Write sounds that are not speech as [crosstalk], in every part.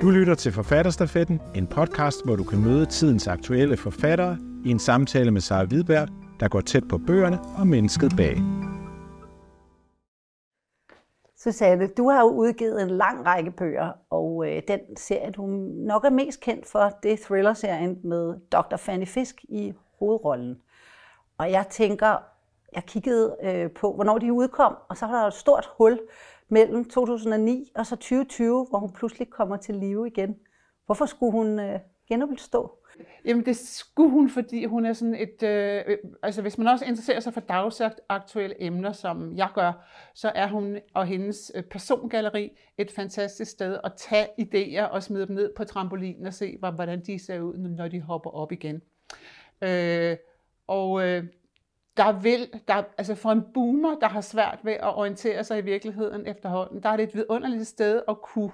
Du lytter til Forfatterstafetten, en podcast, hvor du kan møde tidens aktuelle forfattere i en samtale med Sara Hvidberg, der går tæt på bøgerne og mennesket bag. Susanne, du har jo udgivet en lang række bøger, og øh, den serie, du nok er mest kendt for, det er thriller-serien med Dr. Fanny Fisk i hovedrollen. Og jeg tænker, jeg kiggede øh, på, hvornår de udkom, og så var der et stort hul mellem 2009 og så 2020, hvor hun pludselig kommer til live igen. Hvorfor skulle hun øh, genopstå? Jamen det skulle hun, fordi hun er sådan et, øh, øh altså hvis man også interesserer sig for dagsaktuelle emner, som jeg gør, så er hun og hendes øh, persongalleri et fantastisk sted at tage idéer og smide dem ned på trampolinen og se, hvordan de ser ud, når de hopper op igen. Øh, og øh, der vil, der, altså for en boomer, der har svært ved at orientere sig i virkeligheden efterhånden, der er det et vidunderligt sted at kunne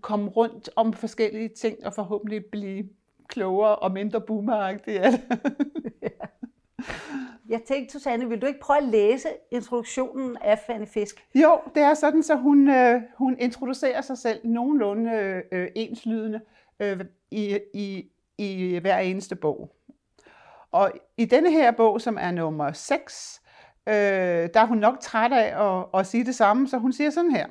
komme rundt om forskellige ting og forhåbentlig blive klogere og mindre boomeragtig af det. [laughs] Jeg tænkte, Susanne, vil du ikke prøve at læse introduktionen af Fanny Fisk? Jo, det er sådan, så hun, øh, hun introducerer sig selv nogenlunde øh, enslydende øh, i, i, i hver eneste bog. Og i denne her bog, som er nummer 6, øh, der er hun nok træt af at, at sige det samme, så hun siger sådan her.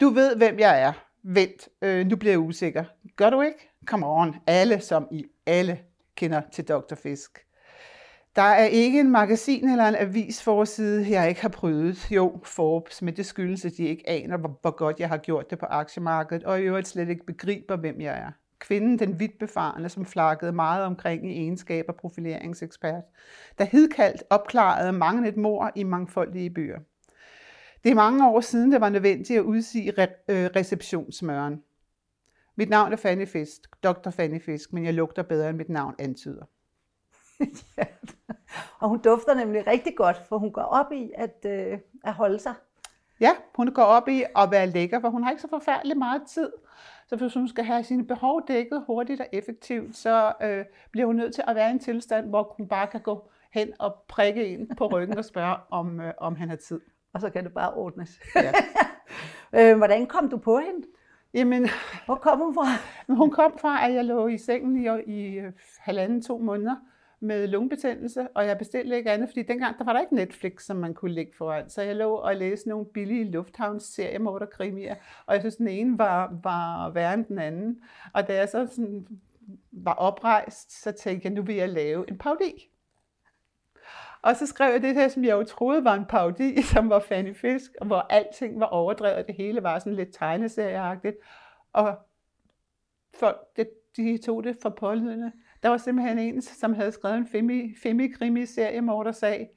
Du ved, hvem jeg er. Vent, øh, nu bliver jeg usikker. Gør du ikke? Come on, alle som i alle kender til Dr. Fisk. Der er ikke en magasin eller en avisforside, jeg ikke har prøvet. Jo, Forbes, men det skyldes, at de ikke aner, hvor, hvor godt jeg har gjort det på aktiemarkedet, og i øvrigt slet ikke begriber, hvem jeg er. Kvinden, den vidt befarne, som flakkede meget omkring i egenskab af profileringsekspert, der hidkaldt opklarede mange et mor i mangfoldige byer. Det er mange år siden, det var nødvendigt at udsige re- øh, receptionsmøren. Mit navn er Fanny Fisk, Dr. Fanny Fisk, men jeg lugter bedre, end mit navn antyder. [laughs] ja. Og hun dufter nemlig rigtig godt, for hun går op i at, øh, at holde sig. Ja, hun går op i at være lækker, for hun har ikke så forfærdelig meget tid. Så hvis hun skal have sine behov dækket hurtigt og effektivt, så øh, bliver hun nødt til at være i en tilstand, hvor hun bare kan gå hen og prikke en på ryggen og spørge, om, øh, om han har tid. Og så kan det bare ordnes. Ja. [laughs] øh, hvordan kom du på hende? Jamen, Hvor kom hun fra? [laughs] Hun kom fra, at jeg lå i sengen i, i øh, halvanden, to måneder med lungebetændelse, og jeg bestilte ikke andet, fordi dengang der var der ikke Netflix, som man kunne lægge foran. Så jeg lå og læste nogle billige lufthavns seriemorderkrimier, og jeg synes, den ene var, var værre end den anden. Og da jeg så sådan var oprejst, så tænkte jeg, nu vil jeg lave en paudi. Og så skrev jeg det her, som jeg jo troede var en paudi, [laughs] som var Fanny Fisk, og hvor alting var overdrevet, det hele var sådan lidt tegneserieagtigt. Og folk, det, de tog det for pålydende. Der var simpelthen en, som havde skrevet en femi, femi-krimi-serie, mordersag.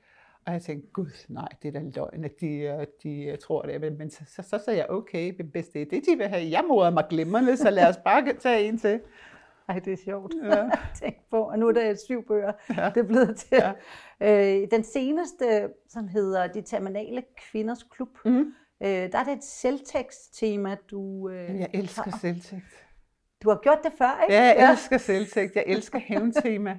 Og jeg tænkte, gud, nej, det er da løgn, at de, øh, de tror det. Men, men så, så, så sagde jeg, okay, hvis det er det, de vil have, jeg morder mig glimrende, så lad os bare tage en til. [laughs] Ej, det er sjovt. Ja. [laughs] Tænk på, og nu er der syv bøger, ja. det er blevet til. Ja. Øh, den seneste, som hedder De Terminale Kvinders Klub, mm. øh, der er det et selvtekst-tema, du øh, Jeg elsker har. selvtekst. Du har gjort det før, ikke? Ja, jeg elsker selvtægt. Jeg [laughs] elsker hævntema.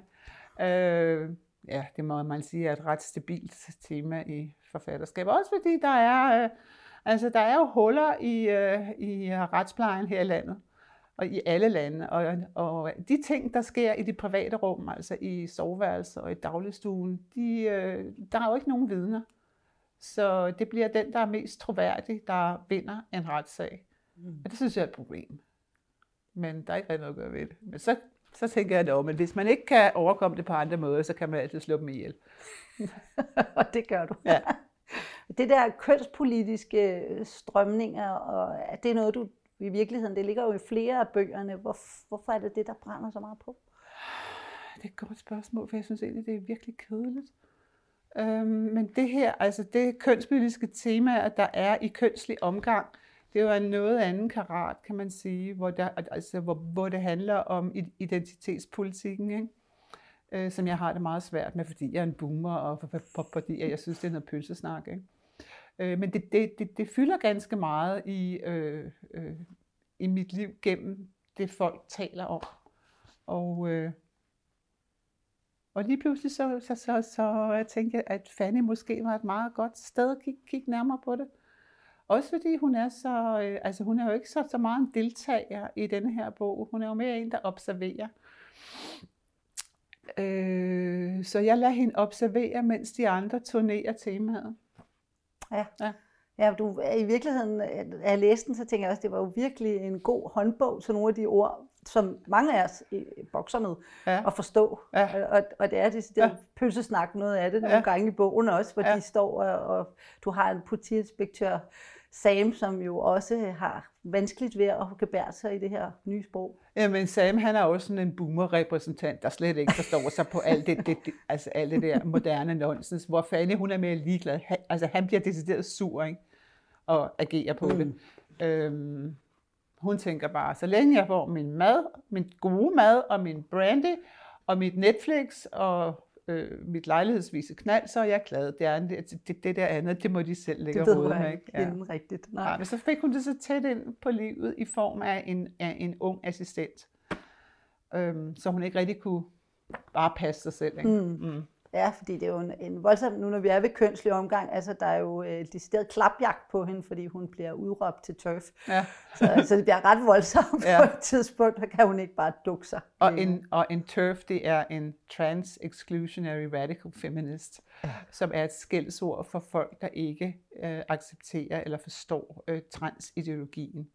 øh, ja, det må man sige er et ret stabilt tema i forfatterskab. Også fordi der er, øh, altså, der er jo huller i, øh, i retsplejen her i landet og i alle lande. Og, og de ting, der sker i det private rum, altså i soveværelset og i dagligstuen, de, øh, der er jo ikke nogen vidner. Så det bliver den, der er mest troværdig, der vinder en retssag. Mm. Og det synes jeg er et problem men der er ikke rigtig noget at gøre ved det. Men så, så tænker jeg, at men hvis man ikke kan overkomme det på andre måder, så kan man altid slå dem ihjel. [laughs] og det gør du. Ja. [laughs] Det der kønspolitiske strømninger, og det er noget, du i virkeligheden, det ligger jo i flere af bøgerne. Hvor, hvorfor er det det, der brænder så meget på? Det er et godt spørgsmål, for jeg synes egentlig, det er virkelig kedeligt. Øhm, men det her, altså det kønspolitiske tema, der er i kønslig omgang, det var en noget anden karat, kan man sige, hvor, der, altså, hvor, hvor det handler om identitetspolitikken, ikke? Øh, som jeg har det meget svært med, fordi jeg er en boomer, og for, for, fordi jeg synes, det er noget pølsesnak. Ikke? Øh, men det, det, det, det fylder ganske meget i, øh, øh, i mit liv gennem det, folk taler om. Og, øh, og lige pludselig så, så, så, så jeg tænkte jeg, at Fanny måske var et meget godt sted at kigge, kigge nærmere på det. Også fordi hun er så, øh, altså hun er jo ikke så, så meget en deltager i denne her bog. Hun er jo mere en, der observerer. Øh, så jeg lader hende observere, mens de andre turnerer temaet. Ja. Ja. Ja, du, i virkeligheden, øh, da jeg læste den, så tænker jeg også, at det var jo virkelig en god håndbog til nogle af de ord, som mange af os øh, bokser med Ja. at forstå. Ja. Og, og det er det, ja. pølsesnak noget af det nogle Ja. gange i bogen også, hvor Ja. de står og, og du har en politiinspektør, Sam, som jo også har vanskeligt ved at gebære sig i det her nye sprog. Jamen Sam, han er også sådan en boomer-repræsentant, der slet ikke forstår sig på alt det, det, det, altså alt det der moderne nonsens, hvor Fanny, hun er mere ligeglad. Han, altså han bliver decideret sur, ikke? Og agerer på mm. det. Øhm, hun tænker bare, så længe jeg får min mad, min gode mad og min brandy og mit Netflix og øh, mit lejlighedsvise knald, så er jeg glad. Det, er, det, det, det der andet, det må de selv lægge Det ved med. ikke? Ja. inden rigtigt. Nej. Nej, men så fik hun det så tæt ind på livet i form af en, af en ung assistent. Øhm, så hun ikke rigtig kunne bare passe sig selv. Ikke? Mm. Mm. Ja, fordi det er jo en, en voldsom, nu når vi er ved kønslig omgang, altså der er jo øh, decideret klapjagt på hende, fordi hun bliver udråbt til turf. Ja. Så, så det bliver ret voldsomt Ja. på et tidspunkt, så kan hun ikke bare dukke sig. Og, Øh, en, og en TERF, det er en Trans-Exclusionary Radical Feminist, ja. som er et skældsord for folk, der ikke øh, accepterer eller forstår øh, transideologien.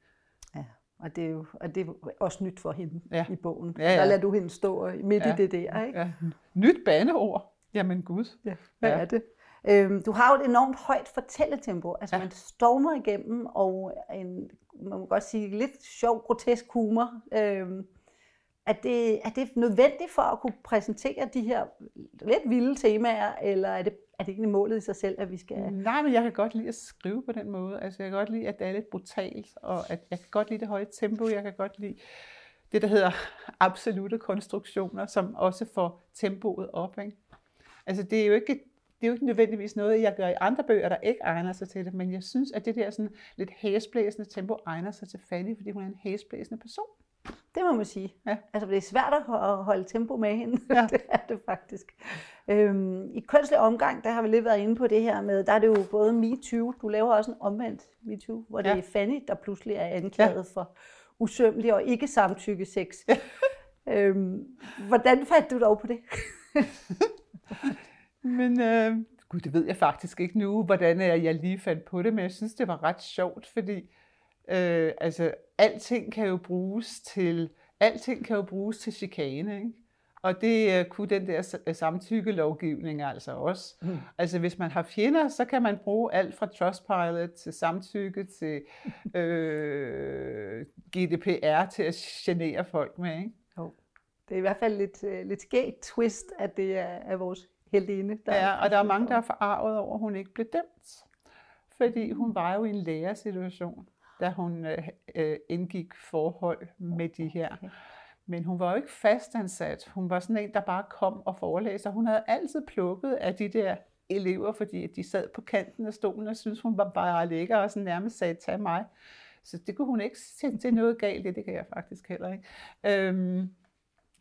Ja, og det, er jo, og det er også nyt for hende Ja. i bogen. Ja, ja. Der lader du hende stå midt Ja. i det der, ikke? Ja. Nyt baneord. Jamen gud. Ja. Hvad Ja. er det? Øhm, du har jo et enormt højt fortælletempo. Altså ja. man stormer igennem, og en, man må godt sige, lidt sjov, grotesk humor. Øhm, er, det, er det nødvendigt for at kunne præsentere de her lidt vilde temaer, eller er det, er det ikke målet i sig selv, at vi skal... Nej, men jeg kan godt lide at skrive på den måde. Altså, jeg kan godt lide, at det er lidt brutalt, og at jeg kan godt lide det høje tempo. Jeg kan godt lide det, der hedder absolute konstruktioner, som også får tempoet op. Ikke? Altså, det er jo ikke det er jo ikke nødvendigvis noget, jeg gør i andre bøger, der ikke egner sig til det, men jeg synes, at det der sådan lidt hæsblæsende tempo egner sig til Fanny, fordi hun er en hæsblæsende person. Det må man sige. Ja. Altså, det er svært at ho- holde tempo med hende. Ja. Ja. [laughs] det er det faktisk. Øhm, I kønslig omgang, der har vi lidt været inde på det her med, der er det jo både MeToo, du laver også en omvendt MeToo, hvor det Ja. er Fanny, der pludselig er anklaget ja. for usømmelig og ikke samtykke sex. Ja. Øhm, hvordan fandt du dog på det? [laughs] [laughs] Men øh, gud, det ved jeg faktisk ikke nu, hvordan jeg jeg lige fandt på det, men jeg synes, det var ret sjovt, fordi øh, altså, alting kan jo bruges til, alting kan jo bruges til chikane, ikke? Og det øh, kunne den der øh, samtykkelovgivning altså også. Mm. Altså hvis man har fjender, så kan man bruge alt fra Trustpilot til samtykke til [laughs] øh, GDPR til at genere folk med. Ikke? Det er i hvert fald lidt, øh, lidt skægt twist, at det er, er vores heldinde. Der Ja, og der er mange, der er forarvet over, at hun ikke blev dømt. Fordi hun var jo i en lærersituation, da hun øh, øh, indgik forhold med de her. Men hun var jo ikke fastansat. Hun var sådan en, der bare kom og forelæste. Hun havde altid plukket af de der elever, fordi de sad på kanten af stolen og syntes, hun var bare lækker og sådan nærmest sagde, tag mig. Så det kunne hun ikke se til noget galt i. Det kan jeg faktisk heller ikke. Øhm,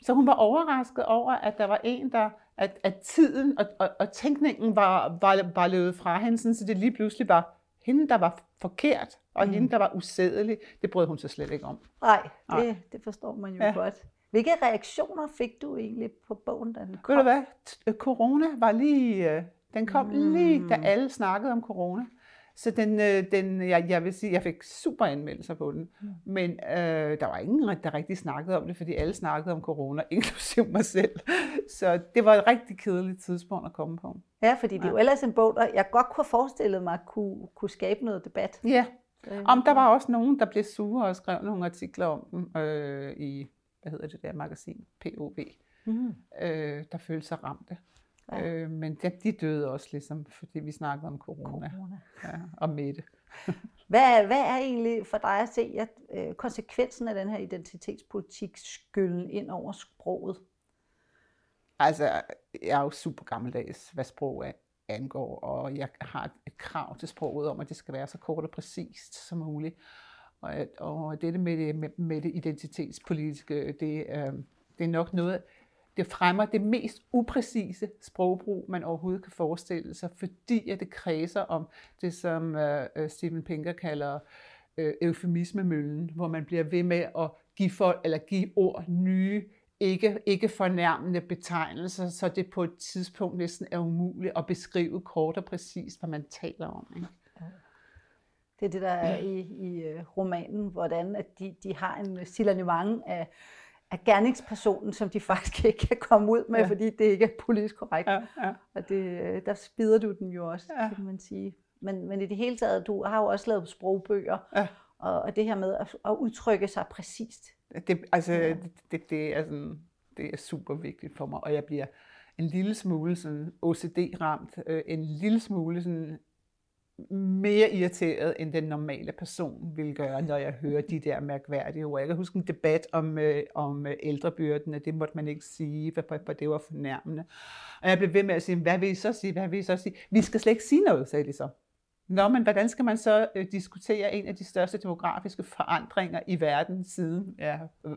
så hun var overrasket over, at der var en, der, at, at tiden og, og, og tænkningen var, var, var løbet fra hende, sådan, så det lige pludselig var hende, der var forkert, og mm. hende, der var usædelig. Det brød hun sig slet ikke om. Nej, Nej. det, det forstår man jo Ja. godt. Hvilke reaktioner fik du egentlig på bogen, da den kom? Ved du hvad? Øh, Corona var lige... øh, Den kom mm. lige, da Mm. alle snakkede om corona. Så den, øh, den jeg, jeg vil sige, jeg fik super anmeldelser på den. Mm. Men øh, der var ingen, der rigtig snakkede om det, fordi alle snakkede om corona, [laughs] inklusive mig selv. Så det var et rigtig kedeligt tidspunkt at komme på. Ja, fordi det er jo ellers en bog, der jeg godt kunne have forestillet mig kunne, kunne skabe noget debat. Ja, Øh, om der var også nogen, der blev sure og skrev nogle artikler om dem øh, i, hvad hedder det der magasin, POV, Mm. øh, der følte sig ramte. Ja. Øh, men de, de døde også, ligesom, fordi vi snakkede om corona, Corona. Ja, og Mette. [laughs] Hvad, er- hvad er egentlig for dig at se at, øh, konsekvensen af den her identitetspolitik skylden ind over sproget? Altså, jeg er jo super gammeldags, hvad sprog er, angår, og jeg har et, krav til sproget om, at det skal være så kort og præcist som muligt. Og, og dette med det, med, med det identitetspolitiske, det, øh, det er nok noget, det fremmer det mest upræcise sprogbrug, man overhovedet kan forestille sig, fordi at det kredser om det, som øh, øh, Steven Pinker kalder øh, eufemismemøllen, hvor man bliver ved med at give, folk, eller give ord nye, ikke, ikke fornærmende betegnelser, så det på et tidspunkt næsten er umuligt at beskrive kort og præcist, hvad man taler om. Ikke? Det er det, der er i, i øh, romanen, hvordan at de, de har en øh, signalement af af gerningspersonen, som de [laughs] faktisk ikke kan komme ud med, ja. fordi det ikke er politisk korrekt. Ja, ja. Og det, der spider du den jo også, ja. kan man sige. Men, men i det hele taget, du har jo også lavet sprogbøger, ja. og, og det her med at, at udtrykke sig præcist. Det, altså, ja. det, det, det, er sådan, det er super vigtigt for mig, og jeg bliver en lille smule sådan OCD-ramt, øh, en lille smule sådan mere irriteret, end den normale person vil gøre, når jeg hører de der mærkværdige ord. Jeg kan huske en debat om, øh, om øh, ældrebyrden, og det måtte man ikke sige, for, for det var fornærmende. Og jeg blev ved med at sige, hvad vil I så sige, hvad vil I så sige? Vi skal slet ikke sige noget, sagde de så. Nå, men hvordan skal man så øh, diskutere en af de største demografiske forandringer i verden siden ja, øh,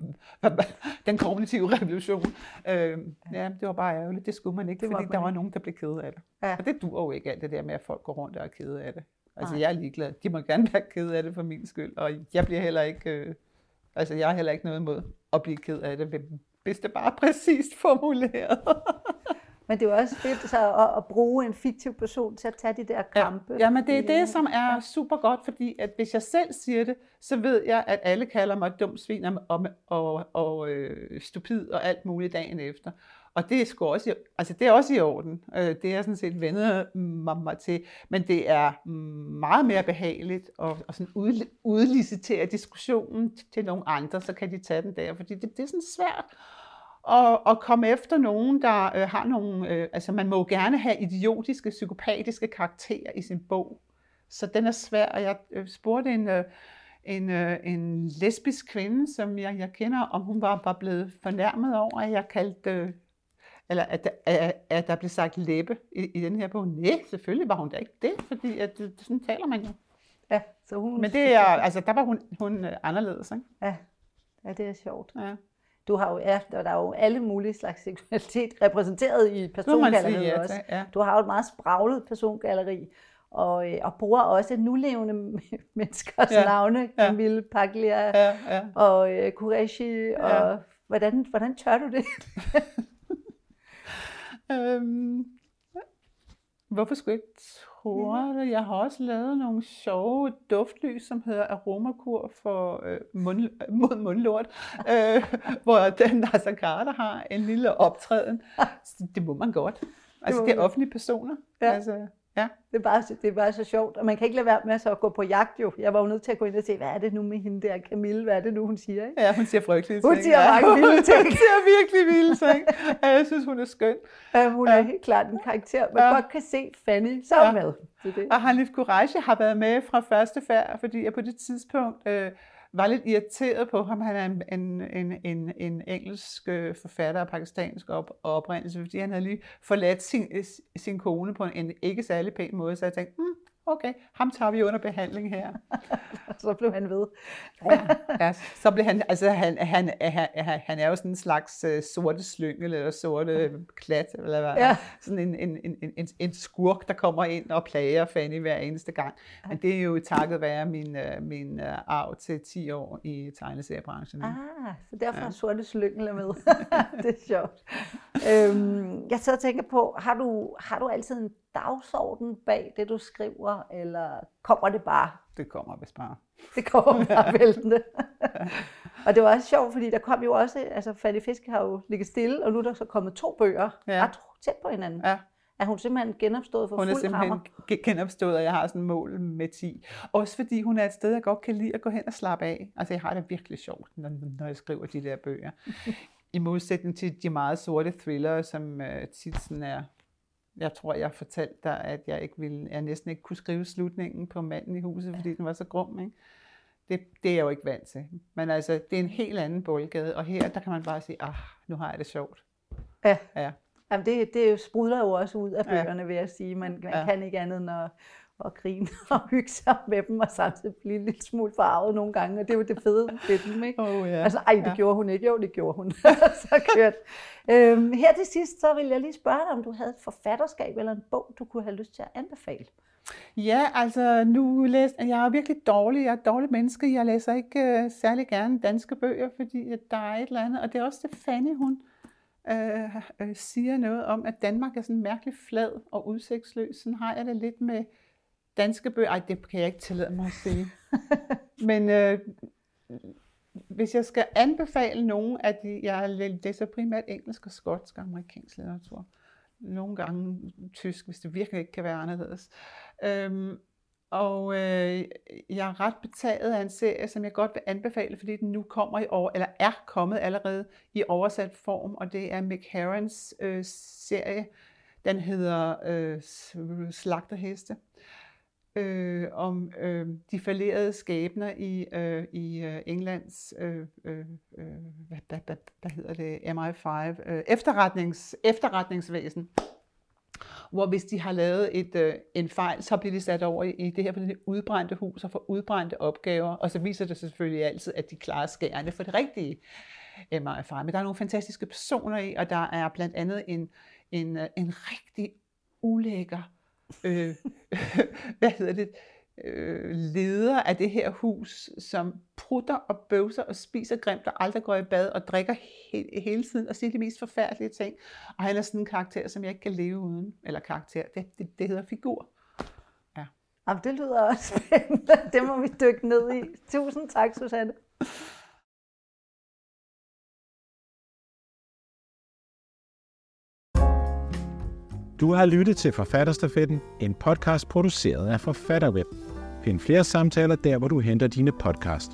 den kognitive revolution? Øh, ja, det var bare ærgerligt. Det skulle man ikke, det fordi der var nogen, der blev ked af det. Ja. Og det duer jo ikke alt det der med, at folk går rundt og er kede af det. Altså, Nej. jeg er ligeglad. De må gerne være kede af det for min skyld, og jeg bliver heller ikke... Øh, altså, jeg har heller ikke noget imod at blive ked af det, hvis det bare er præcist formuleret. [laughs] Men det er jo også fedt så at, at bruge en fiktiv person til at tage de der kampe. Ja, ja men det er det, som er super godt, fordi at hvis jeg selv siger det, så ved jeg, at alle kalder mig dum svin og, og, og, øh, stupid og alt muligt dagen efter. Og det er, sgu også, altså det er også i orden. Øh, det er jeg sådan set vendet mig til. Men det er meget mere behageligt at, at sådan ud, udlicitere diskussionen til nogle andre, så kan de tage den der. Fordi det, det er sådan svært og, og komme efter nogen, der øh, har nogle... Øh, altså man må jo gerne have idiotiske, psykopatiske karakterer i sin bog. Så den er svær, og jeg øh, spurgte en, øh, en, øh, en lesbisk kvinde, som jeg, jeg kender, om hun var, var blevet fornærmet over, at jeg kaldte... Øh, eller at, at, at der blev sagt læbe i, i den her bog. Nej, selvfølgelig var hun da ikke det, fordi at, sådan taler man jo. Ja, så hun... Men det er, altså, der var hun, hun anderledes, ikke? Ja. ja, det er sjovt. Ja du har jo, ja, der er jo alle mulige slags seksualitet repræsenteret i persongalleriet ja, også. Ja. Du har jo et meget spraglet persongalleri, og, øh, og bruger også nulevende [laughs] menneskers ja. navne, Camille ja. Paglia ja, ja. og uh, Kureshi, ja. og hvordan, hvordan tør du det? [laughs] øhm, hvorfor skulle jeg tror det. Jeg har også lavet nogle sjove duftlys, som hedder aromakur for øh, mund, [laughs] mod mundlort, øh, hvor den Nasser Carter har en lille optræden. [laughs] Det må man godt. Altså, det, det er offentlige personer. Ja. Altså, Ja. Det, er bare, det er bare så sjovt, og man kan ikke lade være med så at gå på jagt jo. Jeg var jo nødt til at gå ind og se, hvad er det nu med hende der Camille, hvad er det nu, hun siger? Ikke? Ja, hun siger frygtelige ting. Hun siger ja. mange vilde [laughs] ting. hun siger virkelig vilde ting. Ja, jeg synes, hun er skøn. Ja, hun er ja. helt klart en karakter, man ja. godt kan se Fanny så ja. med. Det det. Og Hanif Courage har været med fra første færd, fordi jeg på det tidspunkt... Øh, var lidt irriteret på ham. Han er en, en, en, en, en engelsk øh, forfatter af pakistansk op, oprindelse, fordi han havde lige forladt sin, øh, sin kone på en ikke særlig pæn måde, så jeg tænkte, hmm, okay, ham tager vi under behandling her. [laughs] så blev han ved. ja, ja, så blev han, altså han, han, han, han er jo sådan en slags uh, sorte slyngel, eller sorte klat, eller hvad, ja. sådan en, en, en, en, en skurk, der kommer ind og plager Fanny hver eneste gang. Men det er jo takket være min, uh, min uh, arv til 10 år i tegneseriebranchen. Ah, så derfor ja. er sorte slyngel med. [laughs] det er sjovt. Øhm, jeg så tænker på, har du, har du altid en dagsorden bag det, du skriver, eller kommer det bare? Det kommer vist bare. Det kommer [laughs] bare væltende. og det var også sjovt, fordi der kom jo også, altså Fanny Fisk har jo ligget stille, og nu er der så kommet to bøger, ja. ret tæt på hinanden. Ja. Er hun simpelthen genopstået for Hun er simpelthen hammer? genopstået, og jeg har sådan et mål med 10. Også fordi hun er et sted, jeg godt kan lide at gå hen og slappe af. Altså jeg har det virkelig sjovt, når, når jeg skriver de der bøger. I modsætning til de meget sorte thriller, som uh, tit sådan er jeg tror, jeg fortalte dig, at jeg, ikke ville, jeg næsten ikke kunne skrive slutningen på manden i huset, fordi den var så grum. Ikke? Det, det er jeg jo ikke vant til. Men altså, det er en helt anden boldgade, og her, der kan man bare sige, ah, nu har jeg det sjovt. Ja. ja. Jamen det, det sprudler jo også ud af bøgerne, ja. vil jeg sige. Man, man ja. kan ikke andet end at, og grine [laughs] og hygge sig med dem, og samtidig blive en lille smule farvet nogle gange, og det er jo det fede ved dem, ikke? Oh, ja. Altså, ej, det ja. gjorde hun ikke. Jo, det gjorde hun. [laughs] så kørt. Øhm, her til sidst, så vil jeg lige spørge dig, om du havde et forfatterskab eller en bog, du kunne have lyst til at anbefale. Ja, altså nu læser jeg er virkelig dårlig. Jeg er et dårligt menneske. Jeg læser ikke uh, særlig gerne danske bøger, fordi der er et eller andet. Og det er også det Fanny, hun øh, øh, siger noget om, at Danmark er sådan mærkeligt flad og udsigtsløs. Sådan har jeg det lidt med danske bøger. Ej, det kan jeg ikke tillade mig at sige. [laughs] Men øh, hvis jeg skal anbefale nogen af de, jeg læser primært engelsk og skotsk og amerikansk litteratur. Nogle gange tysk, hvis det virkelig ikke kan være anderledes. Øhm, og øh, jeg er ret betaget af en serie, som jeg godt vil anbefale, fordi den nu kommer i over, eller er kommet allerede i oversat form, og det er Mick øh, serie. Den hedder øh, Slagterheste øh, om øh, de falderede skæbner i, øh, i øh, Englands, øh, øh, øh hvad, hvad, hvad, hvad hedder det, MI5, øh, efterretnings, efterretningsvæsen. Hvor hvis de har lavet et, øh, en fejl, så bliver de sat over i, i det her for udbrændte hus og får udbrændte opgaver, og så viser det sig selvfølgelig altid, at de klarer skærende for det rigtige MI5. Men der er nogle fantastiske personer i, og der er blandt andet en, en, øh, en rigtig ulækker øh, [laughs] hvad hedder det, øh, leder af det her hus, som prutter og bøvser og spiser grimt og aldrig går i bad og drikker he- hele tiden og siger de mest forfærdelige ting. Og han er sådan en karakter, som jeg ikke kan leve uden. Eller karakter, det, det, det hedder figur. Ja. Jamen, det lyder også [laughs] spændende. Det må vi dykke ned i. Tusind tak, Susanne. Du har lyttet til Forfatterstafetten, en podcast produceret af Forfatterweb. Find flere samtaler der, hvor du henter dine podcast.